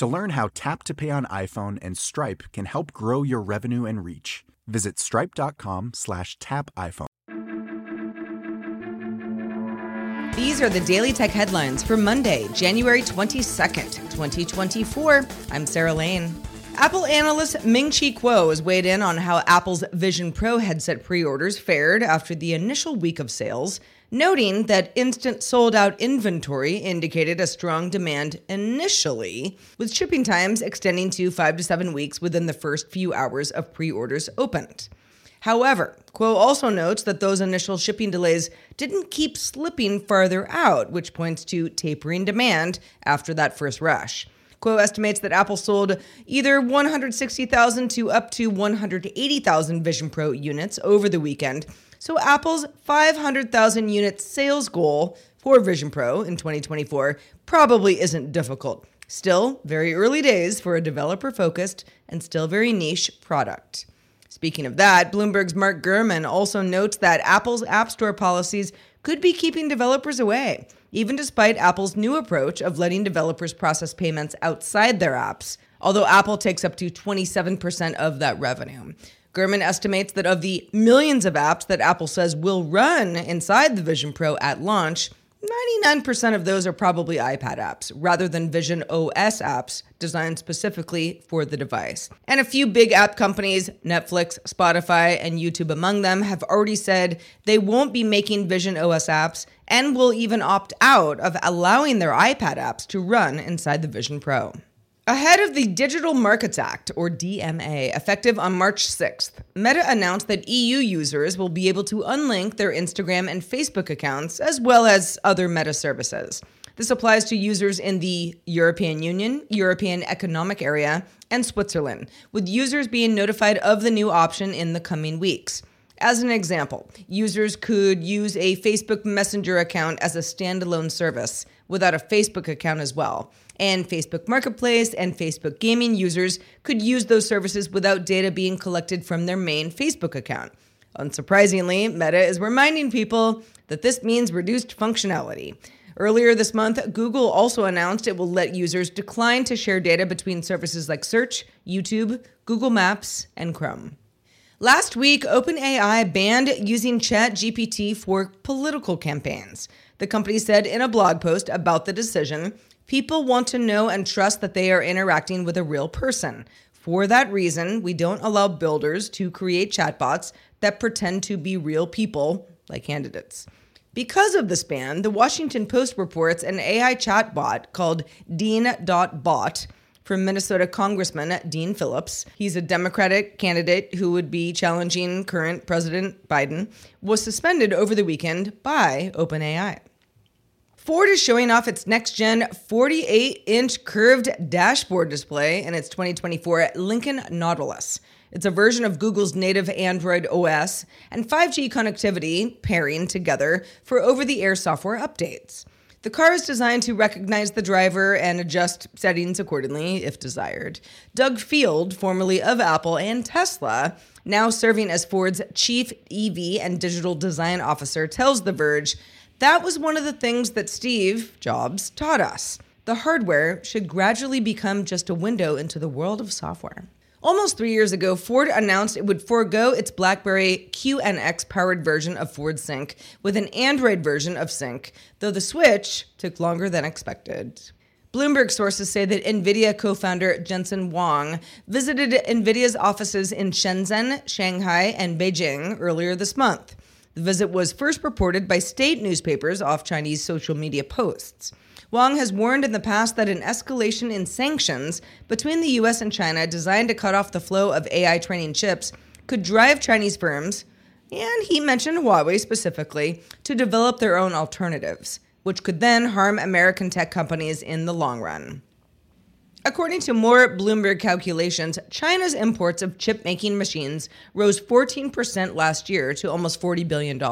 To learn how Tap to Pay on iPhone and Stripe can help grow your revenue and reach, visit stripe.com slash tap iPhone. These are the Daily Tech headlines for Monday, January 22nd, 2024. I'm Sarah Lane. Apple analyst Ming Chi Kuo has weighed in on how Apple's Vision Pro headset pre orders fared after the initial week of sales noting that instant sold out inventory indicated a strong demand initially, with shipping times extending to five to seven weeks within the first few hours of pre orders opened. However, Kuo also notes that those initial shipping delays didn't keep slipping farther out, which points to tapering demand after that first rush. Kuo estimates that Apple sold either 160,000 to up to 180,000 Vision Pro units over the weekend, so Apple's 500,000 unit sales goal for Vision Pro in 2024 probably isn't difficult. Still, very early days for a developer focused and still very niche product. Speaking of that, Bloomberg's Mark Gurman also notes that Apple's App Store policies could be keeping developers away, even despite Apple's new approach of letting developers process payments outside their apps, although Apple takes up to 27% of that revenue. Gurman estimates that of the millions of apps that Apple says will run inside the Vision Pro at launch, 99% of those are probably iPad apps rather than Vision OS apps designed specifically for the device. And a few big app companies, Netflix, Spotify, and YouTube among them, have already said they won't be making Vision OS apps and will even opt out of allowing their iPad apps to run inside the Vision Pro. Ahead of the Digital Markets Act, or DMA, effective on March 6th, Meta announced that EU users will be able to unlink their Instagram and Facebook accounts, as well as other Meta services. This applies to users in the European Union, European Economic Area, and Switzerland, with users being notified of the new option in the coming weeks. As an example, users could use a Facebook Messenger account as a standalone service without a Facebook account as well and Facebook Marketplace and Facebook Gaming users could use those services without data being collected from their main Facebook account. Unsurprisingly, Meta is reminding people that this means reduced functionality. Earlier this month, Google also announced it will let users decline to share data between services like Search, YouTube, Google Maps, and Chrome. Last week, OpenAI banned using ChatGPT for political campaigns. The company said in a blog post about the decision People want to know and trust that they are interacting with a real person. For that reason, we don't allow builders to create chatbots that pretend to be real people, like candidates. Because of this ban, the Washington Post reports an AI chatbot called Dean.bot from Minnesota Congressman Dean Phillips. He's a Democratic candidate who would be challenging current President Biden, was suspended over the weekend by OpenAI. Ford is showing off its next gen 48 inch curved dashboard display in its 2024 Lincoln Nautilus. It's a version of Google's native Android OS and 5G connectivity pairing together for over the air software updates. The car is designed to recognize the driver and adjust settings accordingly if desired. Doug Field, formerly of Apple and Tesla, now serving as Ford's chief EV and digital design officer, tells The Verge that was one of the things that Steve Jobs taught us. The hardware should gradually become just a window into the world of software. Almost three years ago, Ford announced it would forego its BlackBerry QNX powered version of Ford Sync with an Android version of Sync, though the switch took longer than expected. Bloomberg sources say that NVIDIA co founder Jensen Huang visited NVIDIA's offices in Shenzhen, Shanghai, and Beijing earlier this month. The visit was first reported by state newspapers off Chinese social media posts. Huang has warned in the past that an escalation in sanctions between the US and China designed to cut off the flow of AI training chips could drive Chinese firms, and he mentioned Huawei specifically, to develop their own alternatives, which could then harm American tech companies in the long run. According to more Bloomberg calculations, China's imports of chip making machines rose 14% last year to almost $40 billion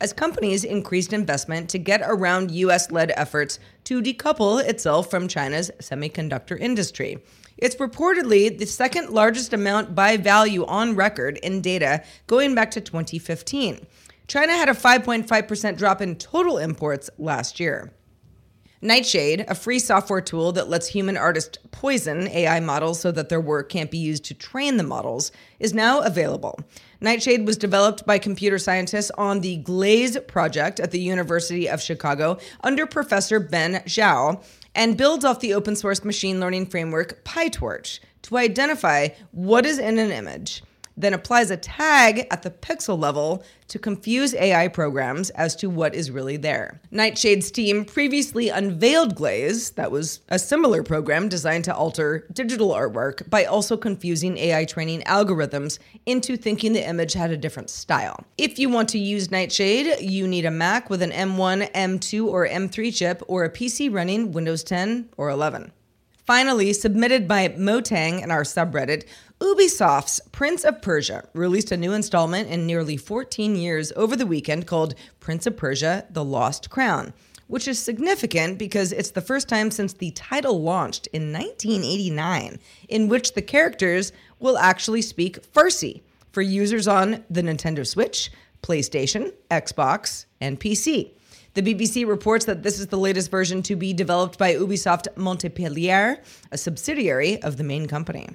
as companies increased investment to get around US led efforts to decouple itself from China's semiconductor industry. It's reportedly the second largest amount by value on record in data going back to 2015. China had a 5.5% drop in total imports last year. Nightshade, a free software tool that lets human artists poison AI models so that their work can't be used to train the models, is now available. Nightshade was developed by computer scientists on the Glaze project at the University of Chicago under Professor Ben Zhao and builds off the open source machine learning framework PyTorch to identify what is in an image then applies a tag at the pixel level to confuse AI programs as to what is really there. Nightshade's team previously unveiled Glaze, that was a similar program designed to alter digital artwork by also confusing AI training algorithms into thinking the image had a different style. If you want to use Nightshade, you need a Mac with an M1, M2, or M3 chip or a PC running Windows 10 or 11. Finally, submitted by Motang in our subreddit, Ubisoft's Prince of Persia released a new installment in nearly 14 years over the weekend called Prince of Persia The Lost Crown, which is significant because it's the first time since the title launched in 1989 in which the characters will actually speak Farsi for users on the Nintendo Switch, PlayStation, Xbox, and PC. The BBC reports that this is the latest version to be developed by Ubisoft Montpellier, a subsidiary of the main company.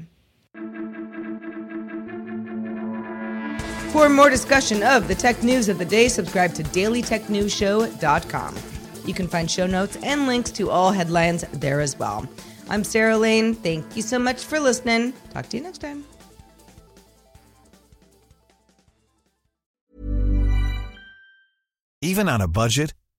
For more discussion of the tech news of the day, subscribe to dailytechnewsshow.com. You can find show notes and links to all headlines there as well. I'm Sarah Lane. Thank you so much for listening. Talk to you next time. Even on a budget,